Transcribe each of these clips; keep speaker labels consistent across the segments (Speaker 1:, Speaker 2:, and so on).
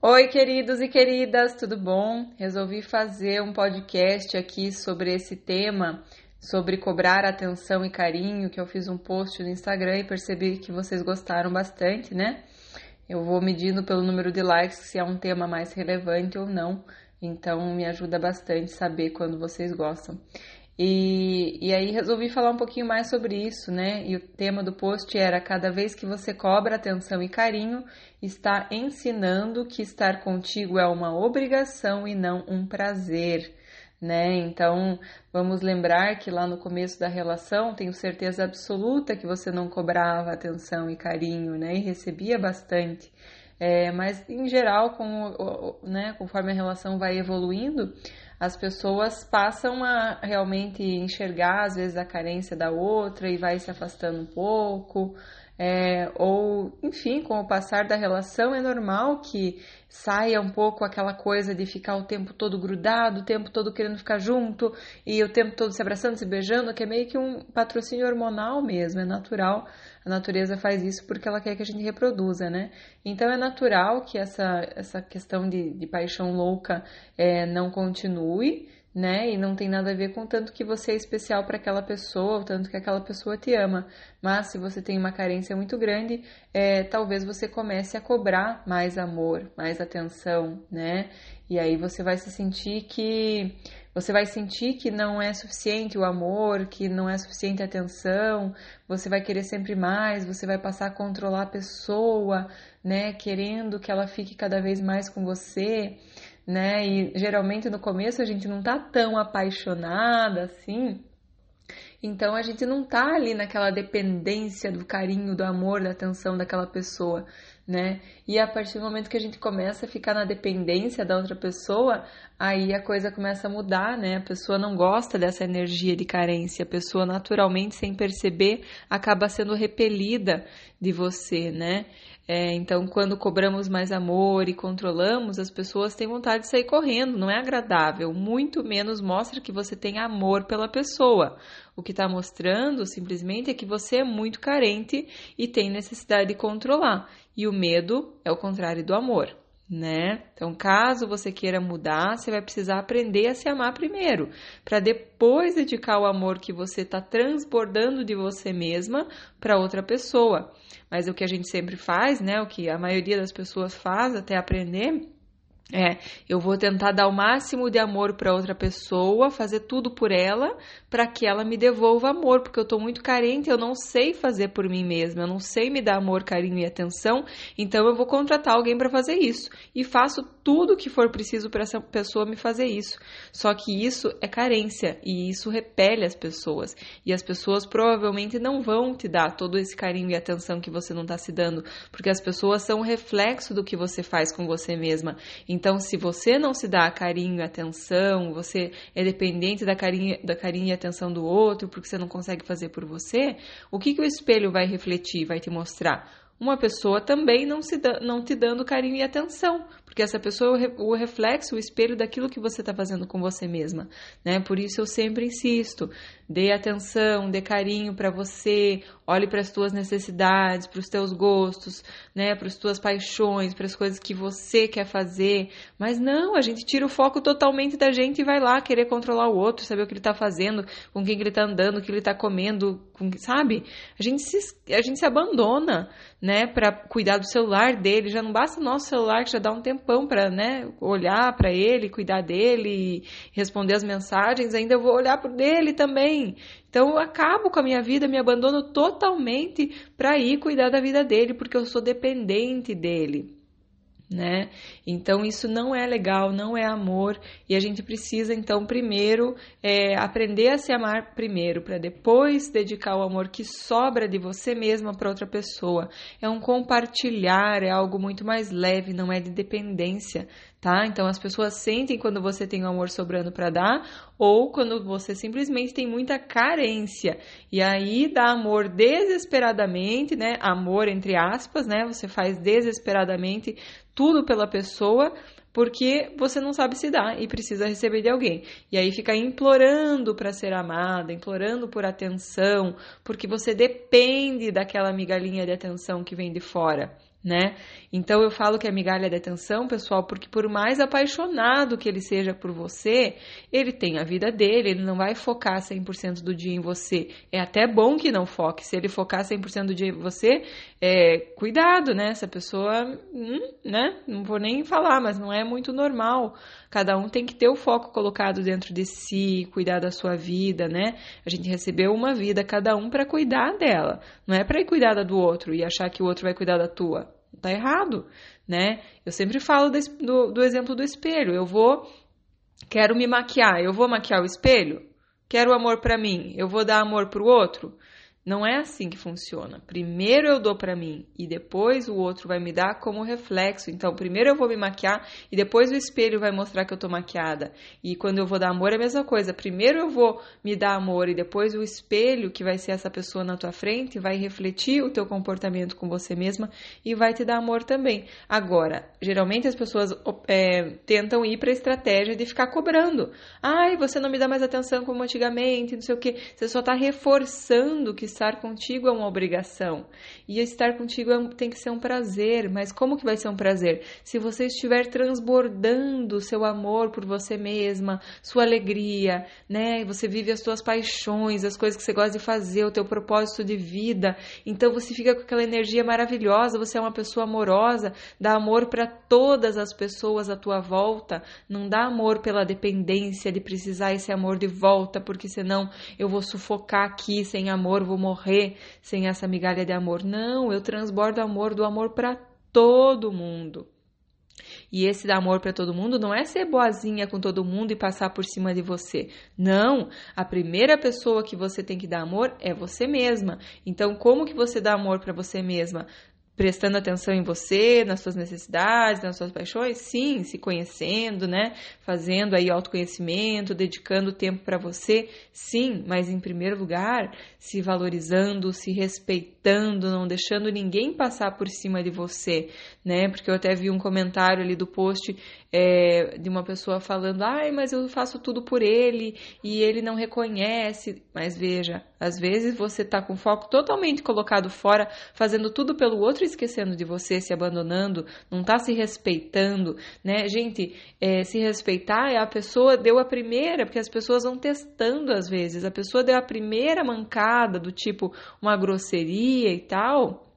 Speaker 1: Oi, queridos e queridas, tudo bom? Resolvi fazer um podcast aqui sobre esse tema, sobre cobrar atenção e carinho, que eu fiz um post no Instagram e percebi que vocês gostaram bastante, né? Eu vou medindo pelo número de likes se é um tema mais relevante ou não, então me ajuda bastante saber quando vocês gostam. E, e aí resolvi falar um pouquinho mais sobre isso, né? E o tema do post era: cada vez que você cobra atenção e carinho, está ensinando que estar contigo é uma obrigação e não um prazer. Né? Então, vamos lembrar que lá no começo da relação, tenho certeza absoluta que você não cobrava atenção e carinho, né? E recebia bastante. É, mas, em geral, com, né, conforme a relação vai evoluindo, as pessoas passam a realmente enxergar, às vezes, a carência da outra e vai se afastando um pouco. É, ou, enfim, com o passar da relação, é normal que saia um pouco aquela coisa de ficar o tempo todo grudado, o tempo todo querendo ficar junto e o tempo todo se abraçando, se beijando, que é meio que um patrocínio hormonal mesmo, é natural. A natureza faz isso porque ela quer que a gente reproduza, né? Então é natural que essa, essa questão de, de paixão louca é, não continue né? E não tem nada a ver com tanto que você é especial para aquela pessoa, ou tanto que aquela pessoa te ama. Mas se você tem uma carência muito grande, é, talvez você comece a cobrar mais amor, mais atenção, né? E aí você vai se sentir que você vai sentir que não é suficiente o amor, que não é suficiente a atenção, você vai querer sempre mais, você vai passar a controlar a pessoa, né? Querendo que ela fique cada vez mais com você né? E geralmente no começo a gente não tá tão apaixonada assim. Então a gente não tá ali naquela dependência do carinho, do amor, da atenção daquela pessoa, né? E a partir do momento que a gente começa a ficar na dependência da outra pessoa, aí a coisa começa a mudar, né? A pessoa não gosta dessa energia de carência, a pessoa naturalmente, sem perceber, acaba sendo repelida de você, né? É, então, quando cobramos mais amor e controlamos, as pessoas têm vontade de sair correndo, não é agradável, muito menos mostra que você tem amor pela pessoa. O que está mostrando simplesmente é que você é muito carente e tem necessidade de controlar. E o medo é o contrário do amor né? Então, caso você queira mudar, você vai precisar aprender a se amar primeiro, para depois dedicar o amor que você está transbordando de você mesma para outra pessoa. Mas o que a gente sempre faz, né? O que a maioria das pessoas faz até aprender é, eu vou tentar dar o máximo de amor para outra pessoa, fazer tudo por ela, para que ela me devolva amor, porque eu estou muito carente, eu não sei fazer por mim mesma, eu não sei me dar amor, carinho e atenção, então eu vou contratar alguém para fazer isso. E faço tudo que for preciso para essa pessoa me fazer isso. Só que isso é carência e isso repele as pessoas e as pessoas provavelmente não vão te dar todo esse carinho e atenção que você não está se dando, porque as pessoas são reflexo do que você faz com você mesma. Então, se você não se dá carinho e atenção, você é dependente da carinho, da carinho e atenção do outro porque você não consegue fazer por você, o que, que o espelho vai refletir, vai te mostrar? Uma pessoa também não, se da, não te dando carinho e atenção, porque essa pessoa é o reflexo, o espelho daquilo que você está fazendo com você mesma, né? Por isso eu sempre insisto, dê atenção, dê carinho para você, olhe para as tuas necessidades, para os teus gostos, né? Para as tuas paixões, para as coisas que você quer fazer. Mas não, a gente tira o foco totalmente da gente e vai lá querer controlar o outro, saber o que ele está fazendo, com quem ele está andando, o que ele está comendo, com, sabe? A gente se, a gente se abandona, né? Para cuidar do celular dele. Já não basta o nosso celular que já dá um tempo tempão para né, olhar para ele, cuidar dele, responder as mensagens, ainda eu vou olhar para dele também. Então eu acabo com a minha vida, me abandono totalmente para ir cuidar da vida dele, porque eu sou dependente dele né? Então isso não é legal, não é amor e a gente precisa então primeiro é, aprender a se amar primeiro para depois dedicar o amor que sobra de você mesma para outra pessoa. É um compartilhar, é algo muito mais leve, não é de dependência, tá? Então as pessoas sentem quando você tem o amor sobrando para dar ou quando você simplesmente tem muita carência. E aí dá amor desesperadamente, né? Amor entre aspas, né? Você faz desesperadamente tudo pela pessoa porque você não sabe se dar e precisa receber de alguém. E aí fica implorando para ser amada, implorando por atenção, porque você depende daquela migalhinha de atenção que vem de fora né? Então eu falo que é migalha de atenção, pessoal, porque por mais apaixonado que ele seja por você, ele tem a vida dele, ele não vai focar 100% do dia em você. É até bom que não foque. Se ele focar 100% do dia em você, é, cuidado, né? Essa pessoa, hum, né? Não vou nem falar, mas não é muito normal. Cada um tem que ter o foco colocado dentro de si, cuidar da sua vida, né? A gente recebeu uma vida cada um para cuidar dela, não é para ir cuidar da do outro e achar que o outro vai cuidar da tua tá errado, né? Eu sempre falo do, do exemplo do espelho. Eu vou, quero me maquiar, eu vou maquiar o espelho? Quero amor para mim, eu vou dar amor pro outro? Não é assim que funciona. Primeiro eu dou para mim e depois o outro vai me dar como reflexo. Então, primeiro eu vou me maquiar e depois o espelho vai mostrar que eu tô maquiada. E quando eu vou dar amor é a mesma coisa. Primeiro eu vou me dar amor e depois o espelho, que vai ser essa pessoa na tua frente, vai refletir o teu comportamento com você mesma e vai te dar amor também. Agora, geralmente as pessoas é, tentam ir para a estratégia de ficar cobrando. Ai, você não me dá mais atenção como antigamente, não sei o que. Você só tá reforçando que estar contigo é uma obrigação. E estar contigo é, tem que ser um prazer. Mas como que vai ser um prazer? Se você estiver transbordando seu amor por você mesma, sua alegria, né? Você vive as suas paixões, as coisas que você gosta de fazer, o teu propósito de vida. Então você fica com aquela energia maravilhosa, você é uma pessoa amorosa, dá amor para todas as pessoas à tua volta, não dá amor pela dependência de precisar esse amor de volta, porque senão eu vou sufocar aqui sem amor, vou morrer sem essa migalha de amor. Não, eu transbordo amor do amor para todo mundo. E esse dar amor para todo mundo não é ser boazinha com todo mundo e passar por cima de você. Não, a primeira pessoa que você tem que dar amor é você mesma. Então, como que você dá amor para você mesma? Prestando atenção em você, nas suas necessidades, nas suas paixões? Sim, se conhecendo, né? Fazendo aí autoconhecimento, dedicando tempo para você? Sim, mas em primeiro lugar, se valorizando, se respeitando, não deixando ninguém passar por cima de você, né? Porque eu até vi um comentário ali do post é, de uma pessoa falando, ai, mas eu faço tudo por ele e ele não reconhece. Mas veja, às vezes você está com foco totalmente colocado fora, fazendo tudo pelo outro, esquecendo de você, se abandonando, não está se respeitando, né? Gente, é, se respeitar é a pessoa deu a primeira, porque as pessoas vão testando às vezes, a pessoa deu a primeira mancada do tipo uma grosseria e tal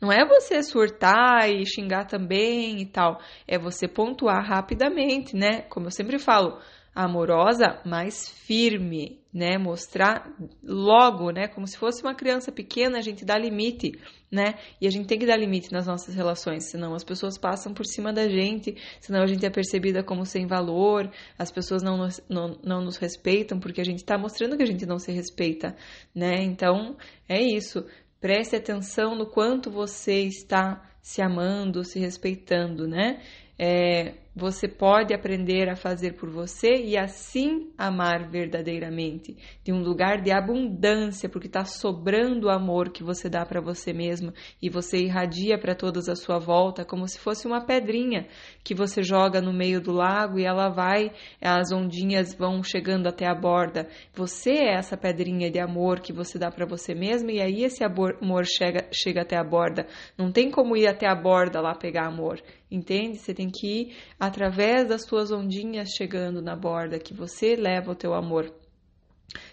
Speaker 1: não é você surtar e xingar também e tal. É você pontuar rapidamente, né? Como eu sempre falo, amorosa, mas firme, né? Mostrar logo, né? Como se fosse uma criança pequena, a gente dá limite, né? E a gente tem que dar limite nas nossas relações, senão as pessoas passam por cima da gente, senão a gente é percebida como sem valor, as pessoas não nos, não, não nos respeitam porque a gente está mostrando que a gente não se respeita, né? Então é isso. Preste atenção no quanto você está se amando, se respeitando, né? É, você pode aprender a fazer por você e assim amar verdadeiramente, de um lugar de abundância, porque está sobrando o amor que você dá para você mesmo e você irradia para todos à sua volta, como se fosse uma pedrinha que você joga no meio do lago e ela vai, as ondinhas vão chegando até a borda. Você é essa pedrinha de amor que você dá para você mesmo e aí esse amor chega, chega até a borda. Não tem como ir até a borda lá pegar amor, entende? Você tem que ir através das suas ondinhas chegando na borda que você leva o teu amor.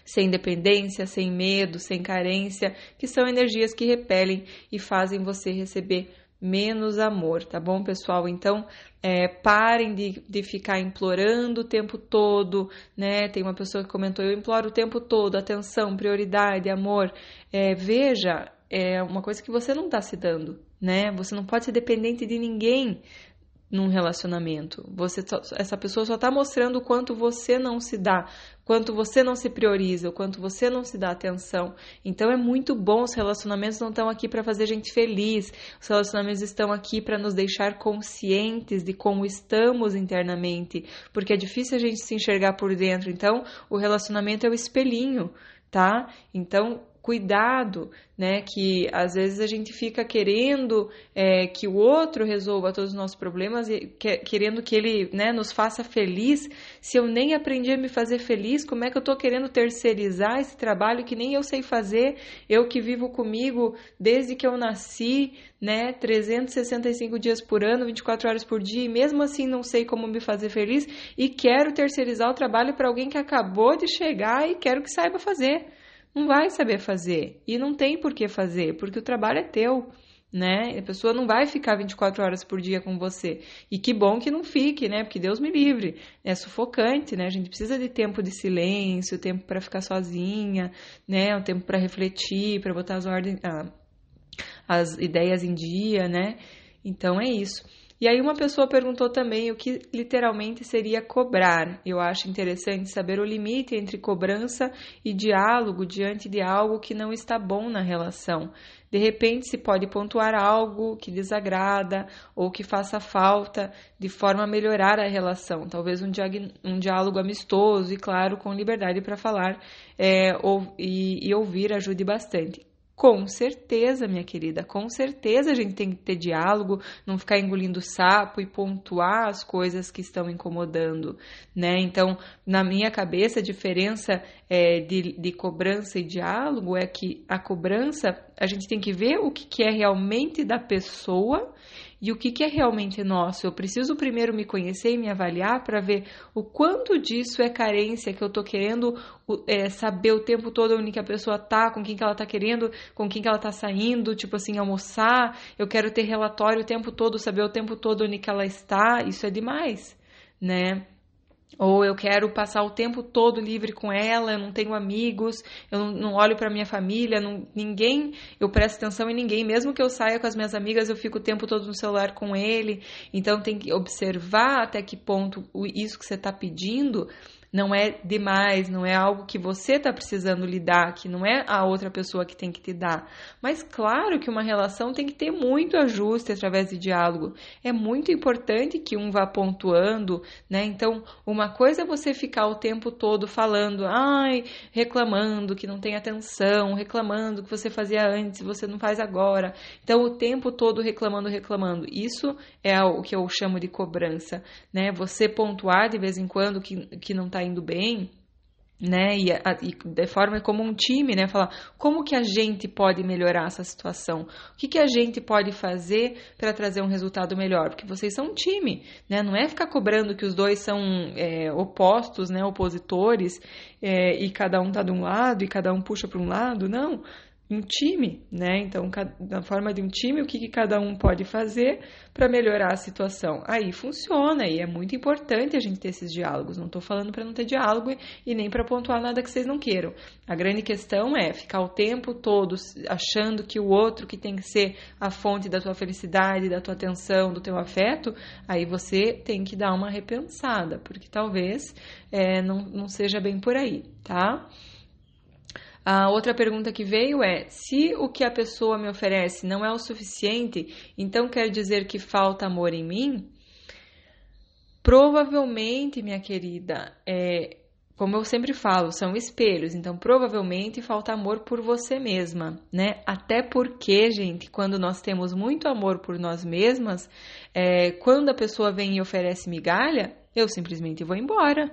Speaker 1: Sem dependência, sem medo, sem carência, que são energias que repelem e fazem você receber menos amor, tá bom, pessoal? Então, é, parem de, de ficar implorando o tempo todo, né? Tem uma pessoa que comentou: eu imploro o tempo todo, atenção, prioridade, amor. É, veja, é uma coisa que você não está se dando, né? Você não pode ser dependente de ninguém num relacionamento. Você essa pessoa só está mostrando o quanto você não se dá, quanto você não se prioriza, o quanto você não se dá atenção. Então é muito bom. Os relacionamentos não estão aqui para fazer gente feliz. Os relacionamentos estão aqui para nos deixar conscientes de como estamos internamente, porque é difícil a gente se enxergar por dentro. Então o relacionamento é o espelhinho, tá? Então cuidado, né? Que às vezes a gente fica querendo é, que o outro resolva todos os nossos problemas e que, querendo que ele né, nos faça feliz. Se eu nem aprendi a me fazer feliz, como é que eu estou querendo terceirizar esse trabalho que nem eu sei fazer? Eu que vivo comigo desde que eu nasci, né? 365 dias por ano, 24 horas por dia, e mesmo assim não sei como me fazer feliz e quero terceirizar o trabalho para alguém que acabou de chegar e quero que saiba fazer não vai saber fazer e não tem por que fazer, porque o trabalho é teu, né? A pessoa não vai ficar 24 horas por dia com você. E que bom que não fique, né? Porque Deus me livre. É sufocante, né? A gente precisa de tempo de silêncio, tempo para ficar sozinha, né? Um tempo para refletir, para botar as ordens, ah, as ideias em dia, né? Então é isso. E aí uma pessoa perguntou também o que literalmente seria cobrar. Eu acho interessante saber o limite entre cobrança e diálogo diante de algo que não está bom na relação. De repente se pode pontuar algo que desagrada ou que faça falta de forma a melhorar a relação. Talvez um, um diálogo amistoso e, claro, com liberdade para falar é, ou, e, e ouvir ajude bastante. Com certeza, minha querida, com certeza a gente tem que ter diálogo, não ficar engolindo sapo e pontuar as coisas que estão incomodando, né? Então, na minha cabeça, a diferença é, de, de cobrança e diálogo é que a cobrança a gente tem que ver o que, que é realmente da pessoa e o que, que é realmente nosso. Eu preciso primeiro me conhecer e me avaliar para ver o quanto disso é carência que eu estou querendo é, saber o tempo todo onde que a pessoa tá, com quem que ela tá querendo, com quem que ela tá saindo, tipo assim, almoçar. Eu quero ter relatório o tempo todo, saber o tempo todo onde que ela está. Isso é demais, né? Ou eu quero passar o tempo todo livre com ela, eu não tenho amigos, eu não, olho para minha família, não, ninguém, eu presto atenção em ninguém, mesmo que eu saia com as minhas amigas, eu fico o tempo todo no celular com ele. Então tem que observar até que ponto isso que você está pedindo não é demais, não é algo que você está precisando lidar, que não é a outra pessoa que tem que te dar. Mas claro que uma relação tem que ter muito ajuste através de diálogo. É muito importante que um vá pontuando, né? Então, uma coisa é você ficar o tempo todo falando, ai, reclamando que não tem atenção, reclamando que você fazia antes, você não faz agora. Então, o tempo todo reclamando, reclamando. Isso é o que eu chamo de cobrança, né? Você pontuar de vez em quando que, que não está está indo bem, né? E, a, e, de forma como um time, né? Falar como que a gente pode melhorar essa situação, o que, que a gente pode fazer para trazer um resultado melhor, porque vocês são um time, né? Não é ficar cobrando que os dois são é, opostos, né? Opositores é, e cada um tá de um lado e cada um puxa para um lado, não um time, né? Então, na forma de um time, o que, que cada um pode fazer para melhorar a situação? Aí funciona e é muito importante a gente ter esses diálogos. Não estou falando para não ter diálogo e nem para pontuar nada que vocês não queiram. A grande questão é ficar o tempo todo achando que o outro que tem que ser a fonte da tua felicidade, da tua atenção, do teu afeto, aí você tem que dar uma repensada, porque talvez é, não, não seja bem por aí, tá? A outra pergunta que veio é: se o que a pessoa me oferece não é o suficiente, então quer dizer que falta amor em mim? Provavelmente, minha querida, é, como eu sempre falo, são espelhos, então provavelmente falta amor por você mesma, né? Até porque, gente, quando nós temos muito amor por nós mesmas, é, quando a pessoa vem e oferece migalha, eu simplesmente vou embora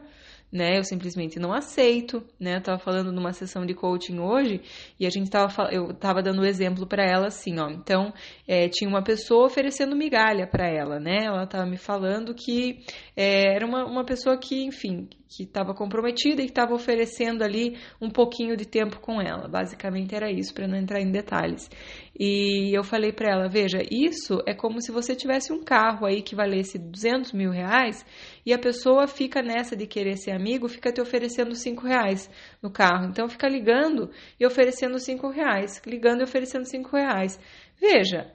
Speaker 1: né? Eu simplesmente não aceito, né? Eu tava falando numa sessão de coaching hoje e a gente tava, eu tava dando o exemplo para ela assim, ó. Então, é, tinha uma pessoa oferecendo migalha para ela, né? Ela tava me falando que é, era uma, uma pessoa que, enfim, que estava comprometida e estava oferecendo ali um pouquinho de tempo com ela. Basicamente era isso, para não entrar em detalhes. E eu falei para ela: veja, isso é como se você tivesse um carro aí que valesse 200 mil reais e a pessoa fica nessa de querer ser amigo, fica te oferecendo 5 reais no carro. Então fica ligando e oferecendo 5 reais, ligando e oferecendo 5 reais. Veja,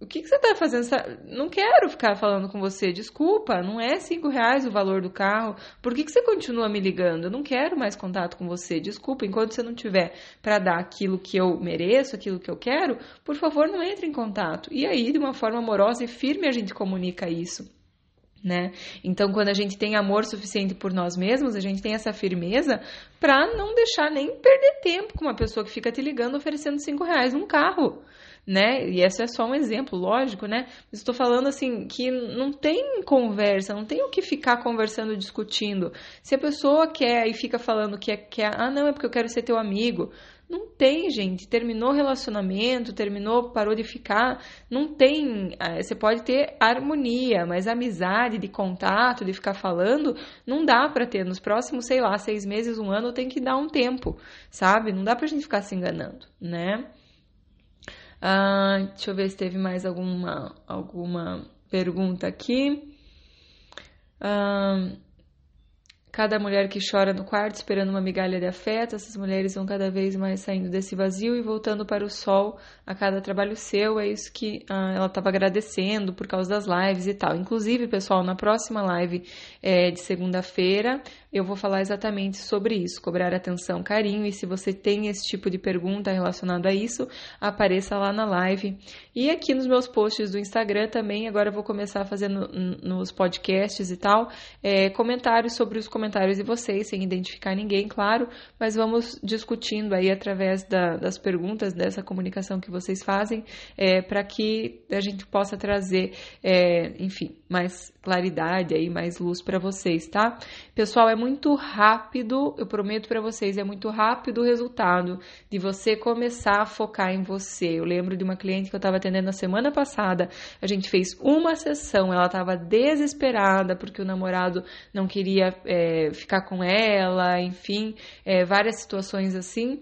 Speaker 1: o que, que você está fazendo? Não quero ficar falando com você. Desculpa, não é cinco reais o valor do carro. Por que, que você continua me ligando? Eu não quero mais contato com você. Desculpa, enquanto você não tiver para dar aquilo que eu mereço, aquilo que eu quero, por favor, não entre em contato. E aí, de uma forma amorosa e firme, a gente comunica isso né? Então, quando a gente tem amor suficiente por nós mesmos, a gente tem essa firmeza para não deixar nem perder tempo com uma pessoa que fica te ligando oferecendo cinco reais num carro, né? E esse é só um exemplo, lógico, né? Estou falando assim que não tem conversa, não tem o que ficar conversando, discutindo. Se a pessoa quer e fica falando que é, que é, ah, não, é porque eu quero ser teu amigo. Não tem, gente. Terminou o relacionamento, terminou, parou de ficar. Não tem. É, você pode ter harmonia, mas amizade, de contato, de ficar falando, não dá para ter. Nos próximos, sei lá, seis meses, um ano, tem que dar um tempo, sabe? Não dá pra gente ficar se enganando, né? Ah, deixa eu ver se teve mais alguma, alguma pergunta aqui. Ah, cada mulher que chora no quarto esperando uma migalha de afeto, essas mulheres vão cada vez mais saindo desse vazio e voltando para o sol a cada trabalho seu. É isso que ah, ela estava agradecendo por causa das lives e tal. Inclusive, pessoal, na próxima live é, de segunda-feira eu vou falar exatamente sobre isso, cobrar atenção, carinho. E se você tem esse tipo de pergunta relacionada a isso, apareça lá na live. E aqui nos meus posts do Instagram também, agora eu vou começar fazendo nos podcasts e tal, é, comentários sobre os comentários de vocês, sem identificar ninguém, claro, mas vamos discutindo aí através da, das perguntas, dessa comunicação que vocês fazem, é, para que a gente possa trazer, é, enfim, mais claridade aí, mais luz para vocês, tá? Pessoal, é muito rápido, eu prometo para vocês, é muito rápido o resultado de você começar a focar em você. Eu lembro de uma cliente que eu estava atendendo na semana passada, a gente fez uma sessão, ela estava desesperada porque o namorado não queria é, ficar com ela, enfim, é, várias situações assim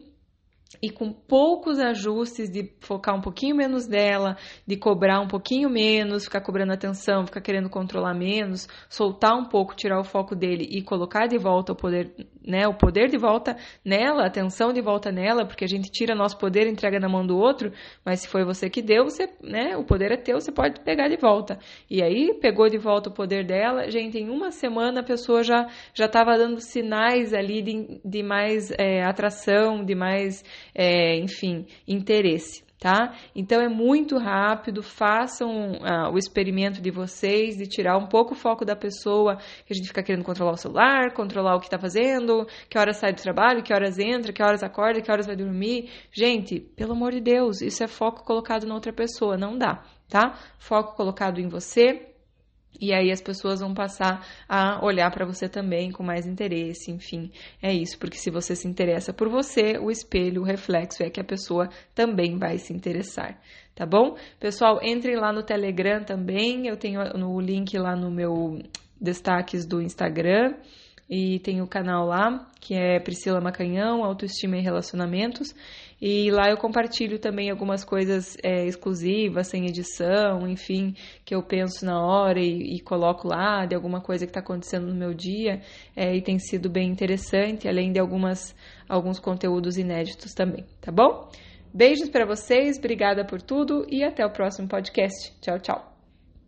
Speaker 1: e com poucos ajustes de focar um pouquinho menos dela, de cobrar um pouquinho menos, ficar cobrando atenção, ficar querendo controlar menos, soltar um pouco, tirar o foco dele e colocar de volta o poder, né, o poder de volta nela, atenção de volta nela, porque a gente tira nosso poder e entrega na mão do outro, mas se foi você que deu, você, né, o poder é teu, você pode pegar de volta. E aí pegou de volta o poder dela, gente, em uma semana a pessoa já já estava dando sinais ali de, de mais é, atração, de mais é, enfim, interesse. Tá? Então é muito rápido, façam ah, o experimento de vocês de tirar um pouco o foco da pessoa, que a gente fica querendo controlar o celular, controlar o que está fazendo, que horas sai do trabalho, que horas entra, que horas acorda, que horas vai dormir. Gente, pelo amor de Deus, isso é foco colocado na outra pessoa, não dá, tá? Foco colocado em você, e aí as pessoas vão passar a olhar para você também com mais interesse, enfim, é isso, porque se você se interessa por você, o espelho, o reflexo é que a pessoa também vai se interessar, tá bom? Pessoal, entrem lá no Telegram também, eu tenho o link lá no meu destaques do Instagram e tem o canal lá, que é Priscila Macanhão, Autoestima e Relacionamentos. E lá eu compartilho também algumas coisas é, exclusivas, sem edição, enfim, que eu penso na hora e, e coloco lá de alguma coisa que está acontecendo no meu dia. É, e tem sido bem interessante, além de algumas, alguns conteúdos inéditos também, tá bom? Beijos para vocês, obrigada por tudo e até o próximo podcast. Tchau, tchau.